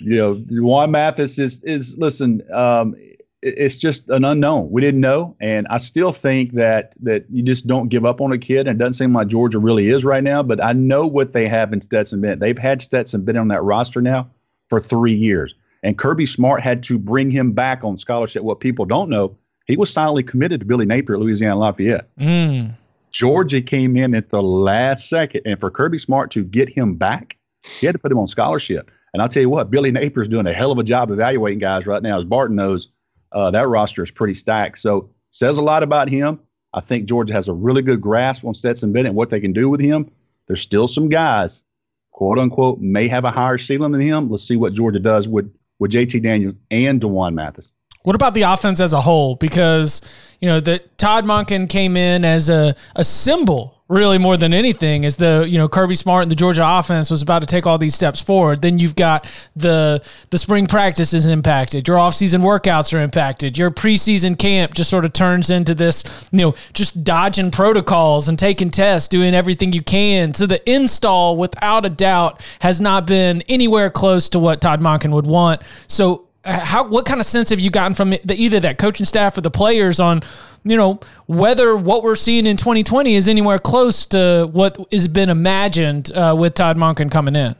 you know D'Wan Mathis is is listen. Um, it- it's just an unknown. We didn't know, and I still think that that you just don't give up on a kid. And it doesn't seem like Georgia really is right now. But I know what they have in Stetson Bennett. They've had Stetson Bennett on that roster now for three years. And Kirby Smart had to bring him back on scholarship. What people don't know, he was silently committed to Billy Napier at Louisiana Lafayette. Mm. Georgia came in at the last second, and for Kirby Smart to get him back, he had to put him on scholarship. And I'll tell you what, Billy Napier's doing a hell of a job evaluating guys right now. As Barton knows, uh, that roster is pretty stacked. So says a lot about him. I think Georgia has a really good grasp on Stetson Bennett and what they can do with him. There's still some guys, quote unquote, may have a higher ceiling than him. Let's see what Georgia does with with JT Daniels and D'Wan Mathis. What about the offense as a whole? Because you know that Todd Monken came in as a a symbol, really more than anything, as the you know Kirby Smart and the Georgia offense was about to take all these steps forward. Then you've got the the spring practice is impacted. Your offseason workouts are impacted. Your preseason camp just sort of turns into this, you know, just dodging protocols and taking tests, doing everything you can. So the install, without a doubt, has not been anywhere close to what Todd Monken would want. So how what kind of sense have you gotten from the, either that coaching staff or the players on you know whether what we're seeing in 2020 is anywhere close to what has been imagined uh, with Todd Monken coming in?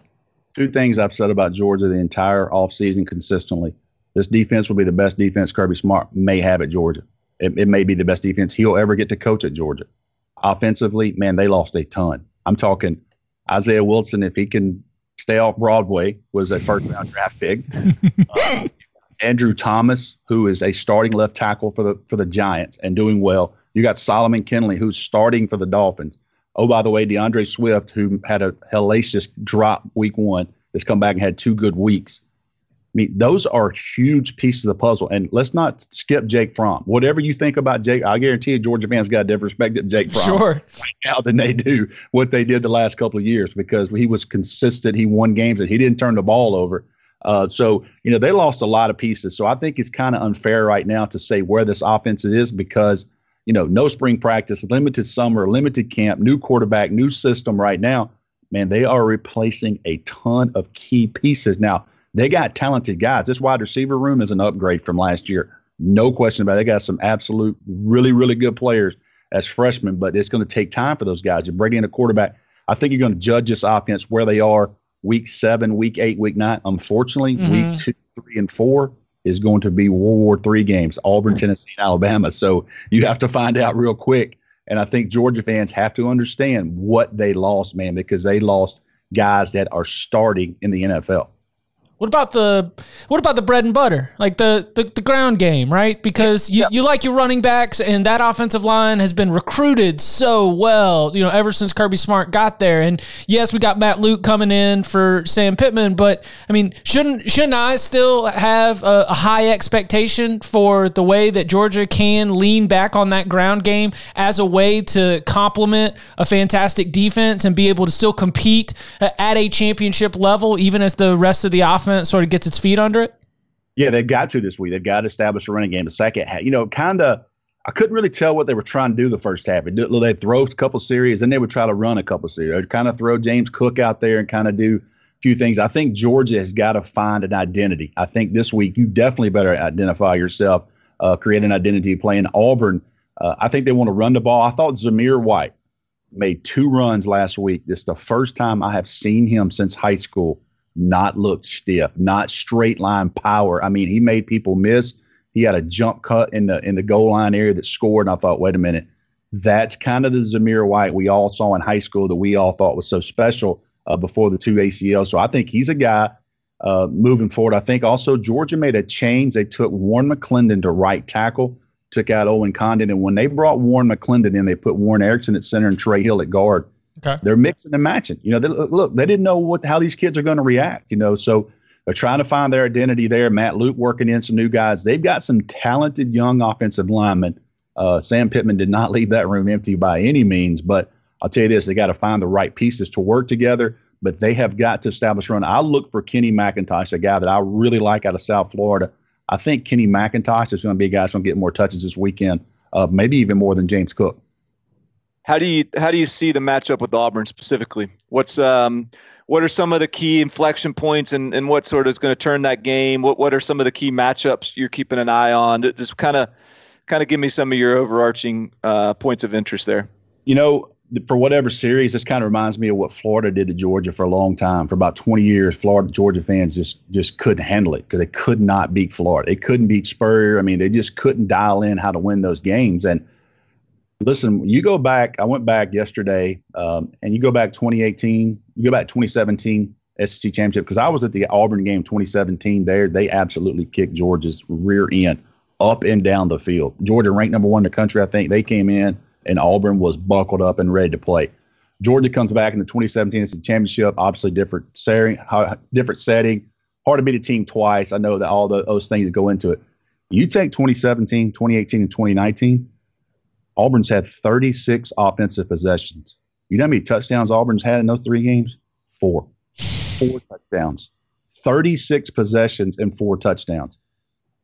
Two things I've said about Georgia the entire offseason consistently. This defense will be the best defense Kirby Smart may have at Georgia. It, it may be the best defense he'll ever get to coach at Georgia. Offensively, man, they lost a ton. I'm talking Isaiah Wilson, if he can stay off Broadway, was a first round draft pick. Uh, Andrew Thomas, who is a starting left tackle for the for the Giants and doing well. You got Solomon Kindley, who's starting for the Dolphins. Oh, by the way, D'Andre Swift, who had a hellacious drop week one, has come back and had two good weeks. I mean, those are huge pieces of the puzzle. And let's not skip Jake Fromm. Whatever you think about Jake, I guarantee you, Georgia fans got a different respect at Jake Fromm Sure. right now than they do what they did the last couple of years because he was consistent. He won games and he didn't turn the ball over. Uh, so, you know, they lost a lot of pieces. So I think it's kind of unfair right now to say where this offense is because, you know, no spring practice, limited summer, limited camp, new quarterback, new system right now. Man, they are replacing a ton of key pieces. Now, they got talented guys. This wide receiver room is an upgrade from last year. No question about it. They got some absolute, really, really good players as freshmen, but it's going to take time for those guys. You bring in a quarterback. I think you're going to judge this offense where they are week seven, week eight, week nine. Unfortunately, Mhm. week two, three, and four is going to be World War Three games, Auburn, Tennessee, and Alabama. So you have to find out real quick. And I think Georgia fans have to understand what they lost, man, because they lost guys that are starting in the NFL. What about the what about the bread and butter, like the the, the ground game, right? Because you, you like your running backs, and that offensive line has been recruited so well, you know, ever since Kirby Smart got there. And yes, we got Matt Luke coming in for Sam Pittman, but I mean, shouldn't shouldn't I still have a, a high expectation for the way that Georgia can lean back on that ground game as a way to complement a fantastic defense and be able to still compete at a championship level, even as the rest of the offense sort of gets its feet under it? Yeah, they've got to this week. They've got to establish a running game. The second half, you know, kind of, I couldn't really tell what they were trying to do the first half. They throw a couple series, and they would try to run a couple series. Kind of throw James Cook out there and kind of do a few things. I think Georgia has got to find an identity. I think this week you definitely better identify yourself, uh, create an identity playing Auburn. Uh, I think they want to run the ball. I thought Zamir White made two runs last week. This is the first time I have seen him since high school not look stiff, not straight line power. I mean, he made people miss. He had a jump cut in the in the goal line area that scored, and I thought, wait a minute, that's kind of the Zamir White we all saw in high school that we all thought was so special uh, before the two ACL. So I think he's a guy uh, moving forward. I think also Georgia made a change. They took Warren McClendon to right tackle, took out Owen Condon, and when they brought Warren McClendon in, they put Warren Ericson at center and Trey Hill at guard Okay. they're mixing and matching. You know, they, look, they didn't know what how these kids are going to react. You know, so they're trying to find their identity there. Matt Luke working in some new guys. They've got some talented young offensive linemen. Uh, Sam Pittman did not leave that room empty by any means, but I'll tell you this: they got to find the right pieces to work together. But they have got to establish run. I look for Kenny McIntosh, a guy that I really like out of South Florida. I think Kenny McIntosh is going to be a guy that's going to get more touches this weekend, uh, maybe even more than James Cook. How do you how do you see the matchup with Auburn specifically? What's um what are some of the key inflection points and, and what sort of is going to turn that game? What what are some of the key matchups you're keeping an eye on? Just kind of kind of give me some of your overarching uh, points of interest there. You know, for whatever series, this kind of reminds me of what Florida did to Georgia for a long time. For about 20 years, Florida Georgia fans just just couldn't handle it because they could not beat Florida. They couldn't beat Spurrier. I mean, they just couldn't dial in how to win those games. And listen, you go back. I went back yesterday, um, and you go back 2018. You go back 2017 SEC championship because I was at the Auburn game 2017. There, they absolutely kicked Georgia's rear end up and down the field. Georgia ranked number one in the country. I think they came in and Auburn was buckled up and ready to play. Georgia comes back in the 2017 SEC championship. Obviously, different setting, different setting. Hard to beat a team twice. I know that all the, those things that go into it. You take 2017, 2018, and 2019. Auburn's had 36 offensive possessions. You know how many touchdowns Auburn's had in those three games? Four. Four touchdowns. 36 possessions and four touchdowns.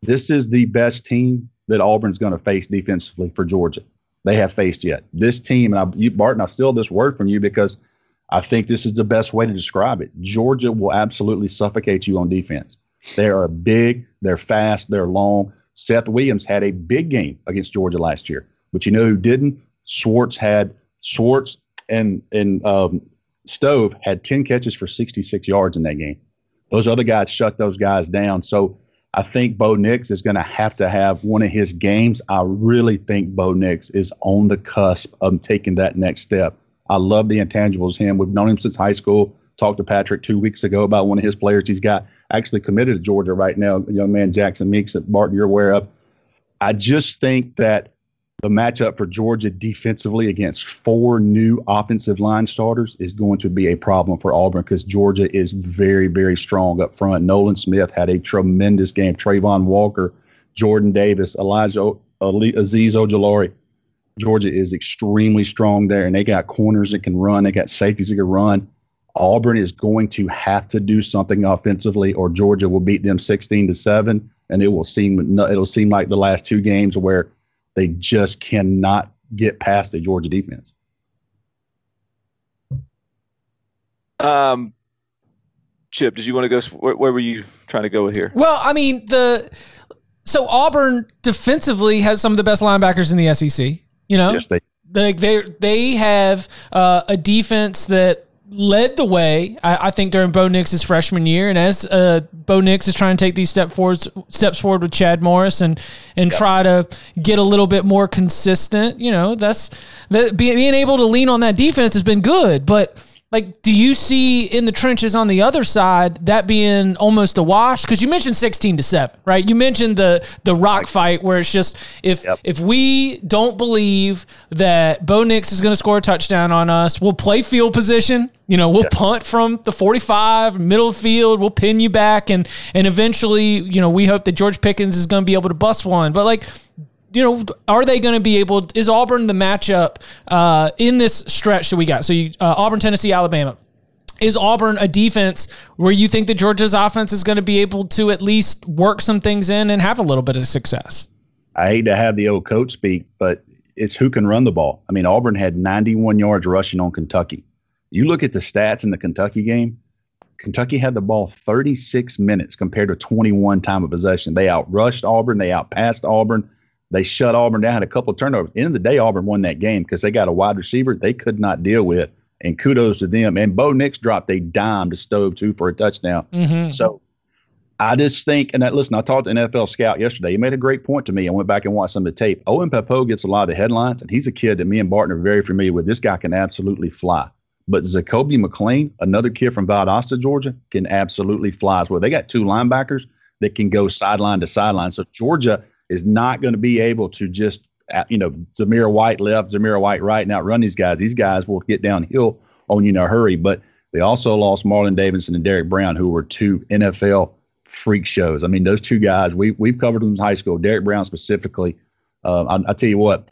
This is the best team that Auburn's going to face defensively for Georgia. They have faced yet. This team, and I, you, Barton, I steal this word from you because I think this is the best way to describe it. Georgia will absolutely suffocate you on defense. They are big, they're fast, they're long. Seth Williams had a big game against Georgia last year, but you know who didn't? Schwartz had Schwartz and and um, Stove had 10 catches for 66 yards in that game. Those other guys shut those guys down. So I think Bo Nix is going to have to have one of his games. I really think Bo Nix is on the cusp of taking that next step. I love the intangibles. Him, we've known him since high school. Talked to Patrick two weeks ago about one of his players he's got actually committed to Georgia right now. Young man Jackson Meeks that Barton you're aware of. I just think that the matchup for Georgia defensively against four new offensive line starters is going to be a problem for Auburn because Georgia is very, very strong up front. Nolan Smith had a tremendous game. Travon Walker, Jordan Davis, Elijah Azeez Ojulari. Georgia is extremely strong there, and they got corners that can run. They got safeties that can run. Auburn is going to have to do something offensively, or Georgia will beat them sixteen to seven, and it will seem it'll seem like the last two games where they just cannot get past the Georgia defense. Um, Chip, did you want to go? Where, where, were you trying to go with here? Well, I mean the so Auburn defensively has some of the best linebackers in the SEC. You know, yes, they they they, they have uh, a defense that led the way, I, I, think, during Bo Nix's freshman year. And as uh, Bo Nix is trying to take these step forwards, steps forward with Chad Morris and and yep. try to get a little bit more consistent, you know, that's that being able to lean on that defense has been good. But like, do you see in the trenches on the other side that being almost a wash? Because you mentioned sixteen to seven, right? You mentioned the the rock fight where it's just if yep. if we don't believe that Bo Nix is going to score a touchdown on us, we'll play field position. You know, we'll punt from the forty-five, middle of the field. We'll pin you back, and and eventually, you know, we hope that George Pickens is going to be able to bust one. But like, you know, are they going to be able? Is Auburn the matchup uh, in this stretch that we got? So you, uh, Auburn, Tennessee, Alabama. Is Auburn a defense where you think that Georgia's offense is going to be able to at least work some things in and have a little bit of success? I hate to have the old coach speak, but it's who can run the ball. I mean, Auburn had 91 yards rushing on Kentucky. You look at the stats in the Kentucky game. Kentucky had the ball 36 minutes compared to 21 time of possession. They outrushed Auburn. They outpassed Auburn. They shut Auburn down, had a couple of turnovers. End of the day, Auburn won that game because they got a wide receiver they could not deal with. And kudos to them. And Bo Nix dropped a dime to Stove too for a touchdown. Mm-hmm. So I just think, and that listen, I talked to an NFL scout yesterday. He made a great point to me. I went back and watched some of the tape. Owen Pappoe gets a lot of the headlines, and he's a kid that me and Barton are very familiar with. This guy can absolutely fly. But Zakoby McClain, another kid from Valdosta, Georgia, can absolutely fly as well. They got two linebackers that can go sideline to sideline. So Georgia is not going to be able to just, uh, you know, Zamir White left, Zamir White right, and outrun these guys. These guys will get downhill on you in a hurry. But they also lost Marlon Davidson and Derrick Brown, who were two NFL freak shows. I mean, those two guys, we, we've covered them in high school. Derrick Brown specifically. Uh, I, I tell you what,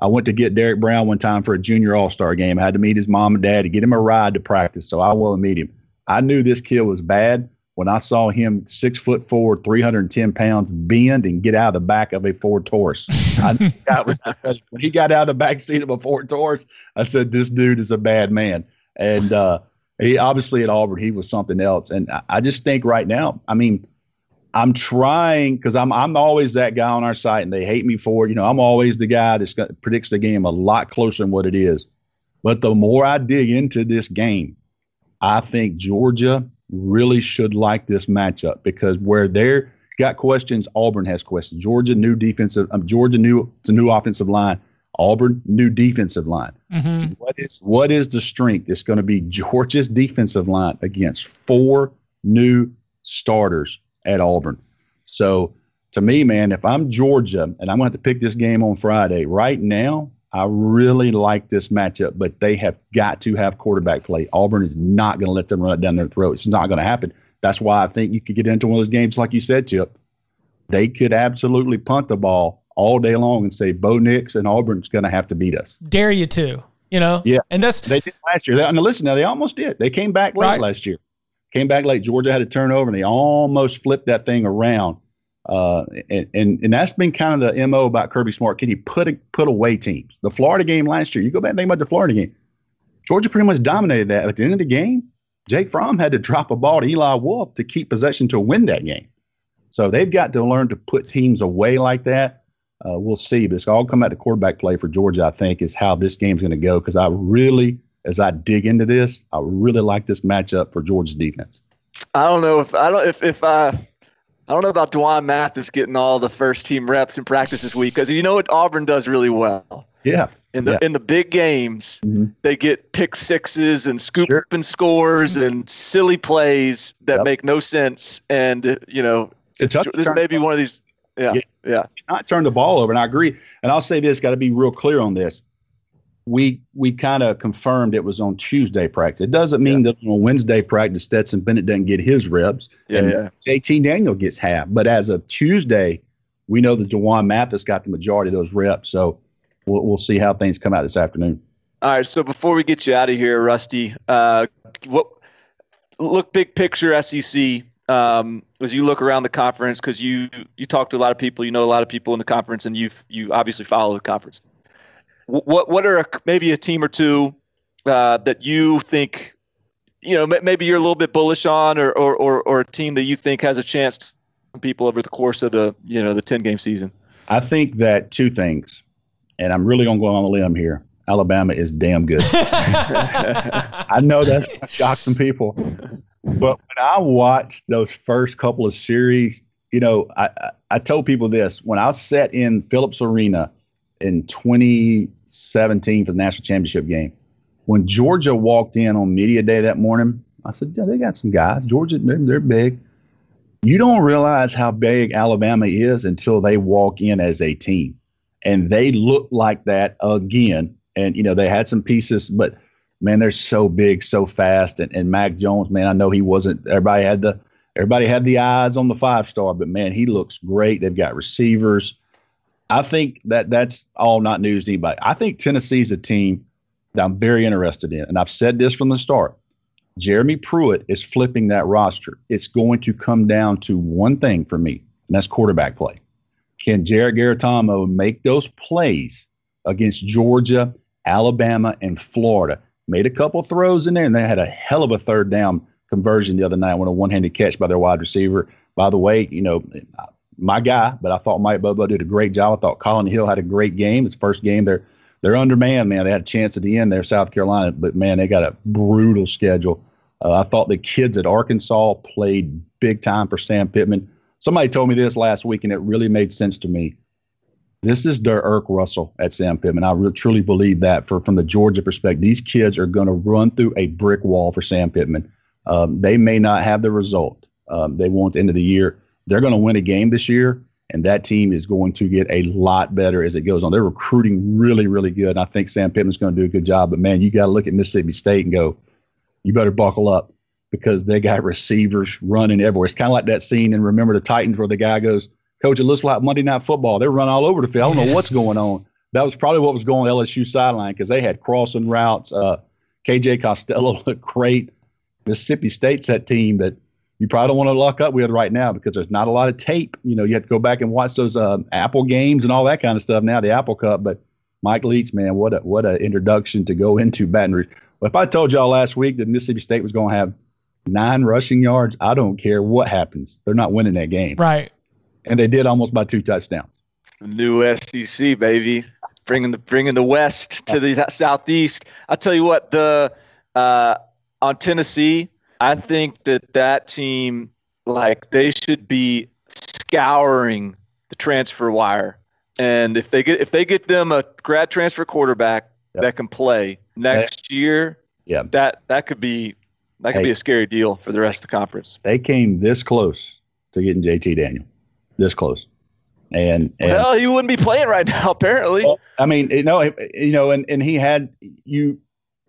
I went to get Derrick Brown one time for a junior all star game. I had to meet his mom and dad to get him a ride to practice. So I will meet him. I knew this kid was bad when I saw him six foot four, 310 pounds, bend and get out of the back of a Ford Taurus. I, was, when he got out of the back seat of a Ford Taurus, I said, This dude is a bad man. And uh, he obviously at Auburn, he was something else. And I, I just think right now, I mean, I'm trying because I'm I'm always that guy on our site, and they hate me for it. You know, I'm always the guy that predicts the game a lot closer than what it is. But the more I dig into this game, I think Georgia really should like this matchup because where they're got questions, Auburn has questions. Georgia new defensive, um, Georgia new the new offensive line. Auburn new defensive line. Mm-hmm. What is what is the strength? It's going to be Georgia's defensive line against four new starters at Auburn. So to me, man, if I'm Georgia and I'm going to have to pick this game on Friday, right now I really like this matchup, but they have got to have quarterback play. Auburn is not going to let them run it down their throat. It's not going to happen. That's why I think you could get into one of those games, like you said, Chip. They could absolutely punt the ball all day long and say Bo Nix and Auburn's going to have to beat us. Dare you to, you know? Yeah, and that's they did last year. They, and listen, now they almost did. They came back late right. last year. Came back late. Georgia had a turnover, and they almost flipped that thing around. Uh, and, and, and that's been kind of the mo about Kirby Smart. Can he put a, put away teams? The Florida game last year. You go back and think about the Florida game. Georgia pretty much dominated that. At the end of the game, Jake Fromm had to drop a ball to Eli Wolf to keep possession to win that game. So they've got to learn to put teams away like that. Uh, we'll see, but it's all come out to quarterback play for Georgia. I think is how this game's going to go because I really, as I dig into this, I really like this matchup for Georgia's defense. I don't know if I don't if if I I don't know about D'Wan Mathis getting all the first team reps in practice this week because you know what Auburn does really well. Yeah. In the yeah. in the big games, mm-hmm. they get pick sixes and scoop sure. and scores and silly plays that yep. make no sense. And you know, this may be one of these Yeah, yeah. Not turn the ball over. And I agree. And I'll say this: got to be real clear on this. We we kind of confirmed it was on Tuesday practice. It doesn't mean that on Wednesday practice Stetson Bennett doesn't get his reps. Yeah, and yeah. JT Daniel gets half. But as of Tuesday, we know that D'Wan Mathis got the majority of those reps. So we'll, we'll see how things come out this afternoon. All right. So before we get you out of here, Rusty, uh, what look big picture SEC um, as you look around the conference because you you talk to a lot of people, you know a lot of people in the conference, and you you obviously follow the conference. Wh- What what are a, maybe a team or two uh, that you think you know maybe you're a little bit bullish on, or or, or or a team that you think has a chance to people over the course of the you know the ten game season? I think that two things, and I'm really going to go on a limb here. Alabama is damn good. I know that's going to shock some people, but when I watched those first couple of series, you know, I, I, I told people this when I sat in Phillips Arena in 2017 for the national championship game. When Georgia walked in on media day that morning, I said, "Yeah, they got some guys. Georgia, they're, they're big." You don't realize how big Alabama is until they walk in as a team, and they look like that again. And you know, they had some pieces, but man, they're so big, so fast. And, and Mac Jones, man, I know he wasn't. Everybody had the everybody had the eyes on the five star, but man, he looks great. They've got receivers. I think that that's all not news to anybody. I think Tennessee's a team that I'm very interested in, and I've said this from the start. Jeremy Pruitt is flipping that roster. It's going to come down to one thing for me, and that's quarterback play. Can Jarrett Guarantano make those plays against Georgia, Alabama, and Florida? Made a couple throws in there, and they had a hell of a third down conversion the other night when a one-handed catch by their wide receiver. By the way, you know, my guy, but I thought Mike Bobo did a great job. I thought Collin Hill had a great game. His first game, they're they're undermanned, man. They had a chance at the end there, South Carolina, but man, they got a brutal schedule. Uh, I thought the kids at Arkansas played big time for Sam Pittman. Somebody told me this last week, and it really made sense to me. This is their Erk Russell at Sam Pittman. I truly believe that for from the Georgia perspective, these kids are going to run through a brick wall for Sam Pittman. Um, they may not have the result um, they want the end of the year. They're going to win a game this year, and that team is going to get a lot better as it goes on. They're recruiting really, really good. And I think Sam Pittman's going to do a good job. But man, you got to look at Mississippi State and go, you better buckle up because they got receivers running everywhere. It's kind of like that scene in Remember the Titans where the guy goes, Coach, it looks like Monday Night Football. They're running all over the field. I don't know what's going on. That was probably what was going on LSU sideline because they had crossing routes. Uh, KJ Costello looked great. Mississippi State's that team that you probably don't want to lock up with right now because there's not a lot of tape. You know, you have to go back and watch those um, Apple games and all that kind of stuff now, the Apple Cup. But Mike Leach, man, what a what a introduction to go into Baton Rouge. Well, if I told y'all last week that Mississippi State was going to have nine rushing yards, I don't care what happens. They're not winning that game. Right. And they did almost by two touchdowns. New SEC baby, bringing the bringing the West to the southeast. I tell you what, the uh, on Tennessee, I think that that team, like they should be scouring the transfer wire, and if they get if they get them a grad transfer quarterback Yep. that can play next year, Yeah. that that could be that could Hey. be a scary deal for the rest of the conference. They came this close to getting JT Daniel. This close. And, and Well, he wouldn't be playing right now, apparently. Well, I mean, you know, you know, and, and he had you.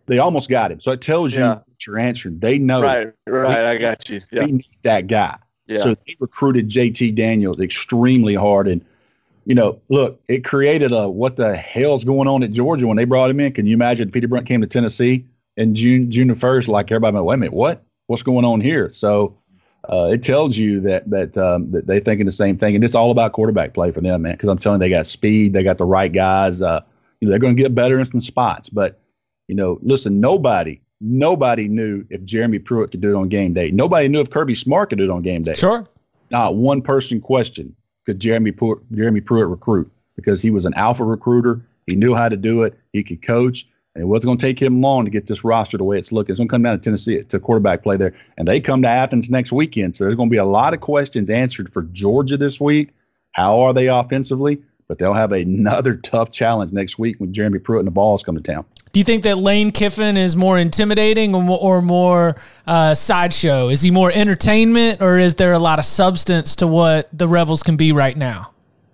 They almost got him, so it tells you Yeah. what you're answering. They know right, right. I got you. we Yeah, need that guy. yeah. So they recruited JT Daniels extremely hard, and you know, look, it created a what the hell's going on at Georgia when they brought him in. Can you imagine Peter Brunt came to Tennessee in June June the first? Like everybody went, wait a minute, what? What's going on here? So. Uh, it tells you that that um, that they're thinking the same thing, and it's all about quarterback play for them, man. Because I'm telling you, they got speed, they got the right guys. Uh, you know, they're going to get better in some spots. But you know, listen, nobody, nobody knew if Jeremy Pruitt could do it on game day. Nobody knew if Kirby Smart could do it on game day. Sure. Not one person questioned could Jeremy Pruitt, Jeremy Pruitt recruit because he was an alpha recruiter. He knew how to do it. He could coach. And it wasn't going to take him long to get this roster the way it's looking. It's going to come down to Tennessee to quarterback play there. And they come to Athens next weekend. So there's going to be a lot of questions answered for Georgia this week. How are they offensively? But they'll have another tough challenge next week when Jeremy Pruitt and the Vols come to town. Do you think that Lane Kiffin is more intimidating or more, or more uh, sideshow? Is he more entertainment, or is there a lot of substance to what the Rebels can be right now?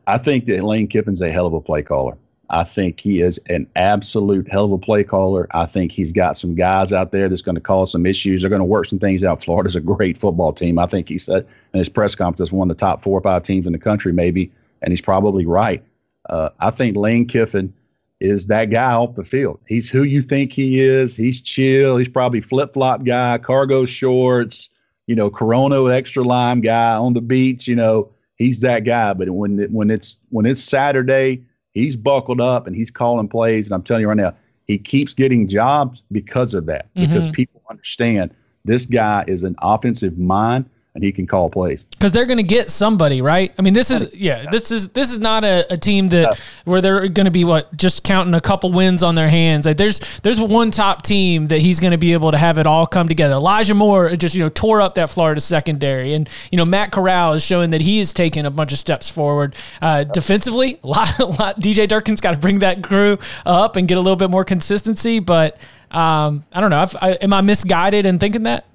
I think that Lane Kiffin's a hell of a play caller. I think he is an absolute hell of a play caller. I think he's got some guys out there that's going to cause some issues. They're going to work some things out. Florida's a great football team. I think he said in his press conference, one of the top four or five teams in the country, maybe, and he's probably right. Uh, I think Lane Kiffin is that guy off the field. He's who you think he is. He's chill. He's probably flip flop guy, cargo shorts, you know, Corona extra lime guy on the beach. You know, he's that guy. But when it, when it's when it's Saturday He's buckled up and he's calling plays. And I'm telling you right now, he keeps getting jobs because of that, because Mm-hmm. people understand this guy is an offensive mind and he can call plays. because they're going to get somebody right. I mean, this is yeah, this is this is not a, a team that where they're going to be what just counting a couple wins on their hands. Like there's there's one top team that he's going to be able to have it all come together. Elijah Moore just you know tore up that Florida secondary, and you know Matt Corral is showing that he is taking a bunch of steps forward uh, defensively. A lot, a lot. DJ Durkin's got to bring that crew up and get a little bit more consistency, but. Um, I don't know. I've, I, am I misguided in thinking that?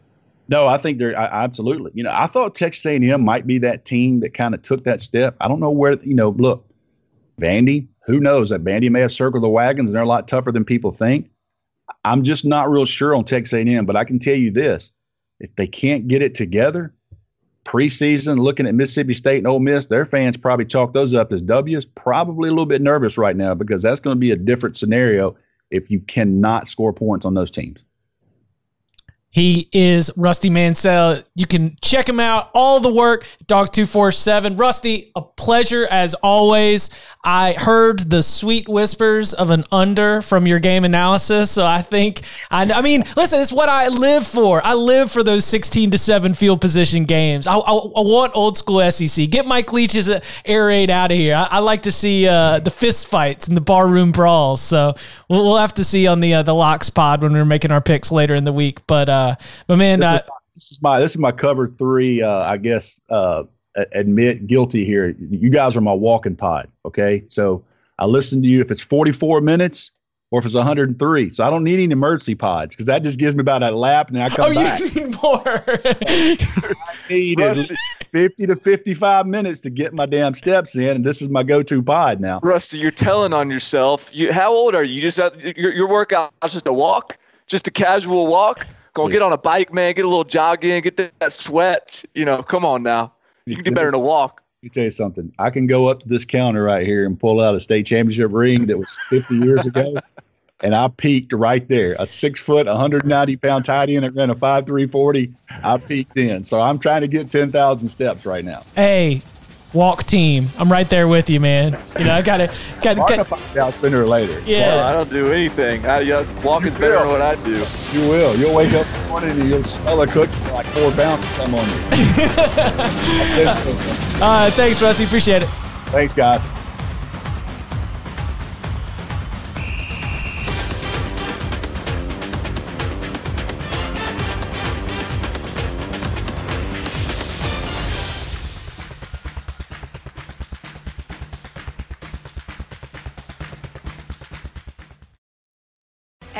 No, I think they're I, absolutely. You know, I thought Texas A&M might be that team that kind of took that step. I don't know where. You know, look, Vandy. Who knows that Vandy may have circled the wagons and they're a lot tougher than people think. I'm just not real sure on Texas A&M, but I can tell you this: if they can't get it together, preseason, looking at Mississippi State and Ole Miss, their fans probably chalk those up as W's. Probably a little bit nervous right now because that's going to be a different scenario if you cannot score points on those teams. He is Rusty Mansell. You can check him out. All the work, Dawgs247. Rusty, a pleasure as always. I heard the sweet whispers of an under from your game analysis. So I think, I, I mean, listen, it's what I live for. I live for those 16 to 7 field position games. I, I, I want old school SEC. Get Mike Leach's air raid out of here. I, I like to see uh, the fist fights and the barroom brawls. So we'll, we'll have to see on the, uh, the locks pod when we're making our picks later in the week. But, uh, but man, this, uh, is, this is my this is my cover three. Uh, I guess uh, admit guilty here. You guys are my walking pod. Okay, so I listen to you if it's 44 minutes or if it's 103. So I don't need any emergency pods because that just gives me about a lap and then I come oh, back. you need more. I need at 50 to 55 minutes to get my damn steps in, and this is my go-to pod now. Rusty, you're telling on yourself. You, how old are you? You just have, your, your workout is just a walk, just a casual walk. Go get on a bike, man. Get a little jog in. Get that, that sweat. You know, come on now. You can do better than a walk. Let me tell you something. I can go up to this counter right here and pull out a state championship ring that was 50 years ago. And I peaked right there. A six foot, 190 pound tight end that ran a 5 340. I peaked in. So I'm trying to get 10,000 steps right now. hey, walk team. I'm right there with you, man. You know, I got to, got Hard to to, find out sooner or later. yeah. Well, I don't do anything. I, yeah, walking's better than what I do. You will. You'll wake up in the morning and you'll smell a cookie like four pounds come on you. Uh, thanks, Rusty. Appreciate it. Thanks, guys.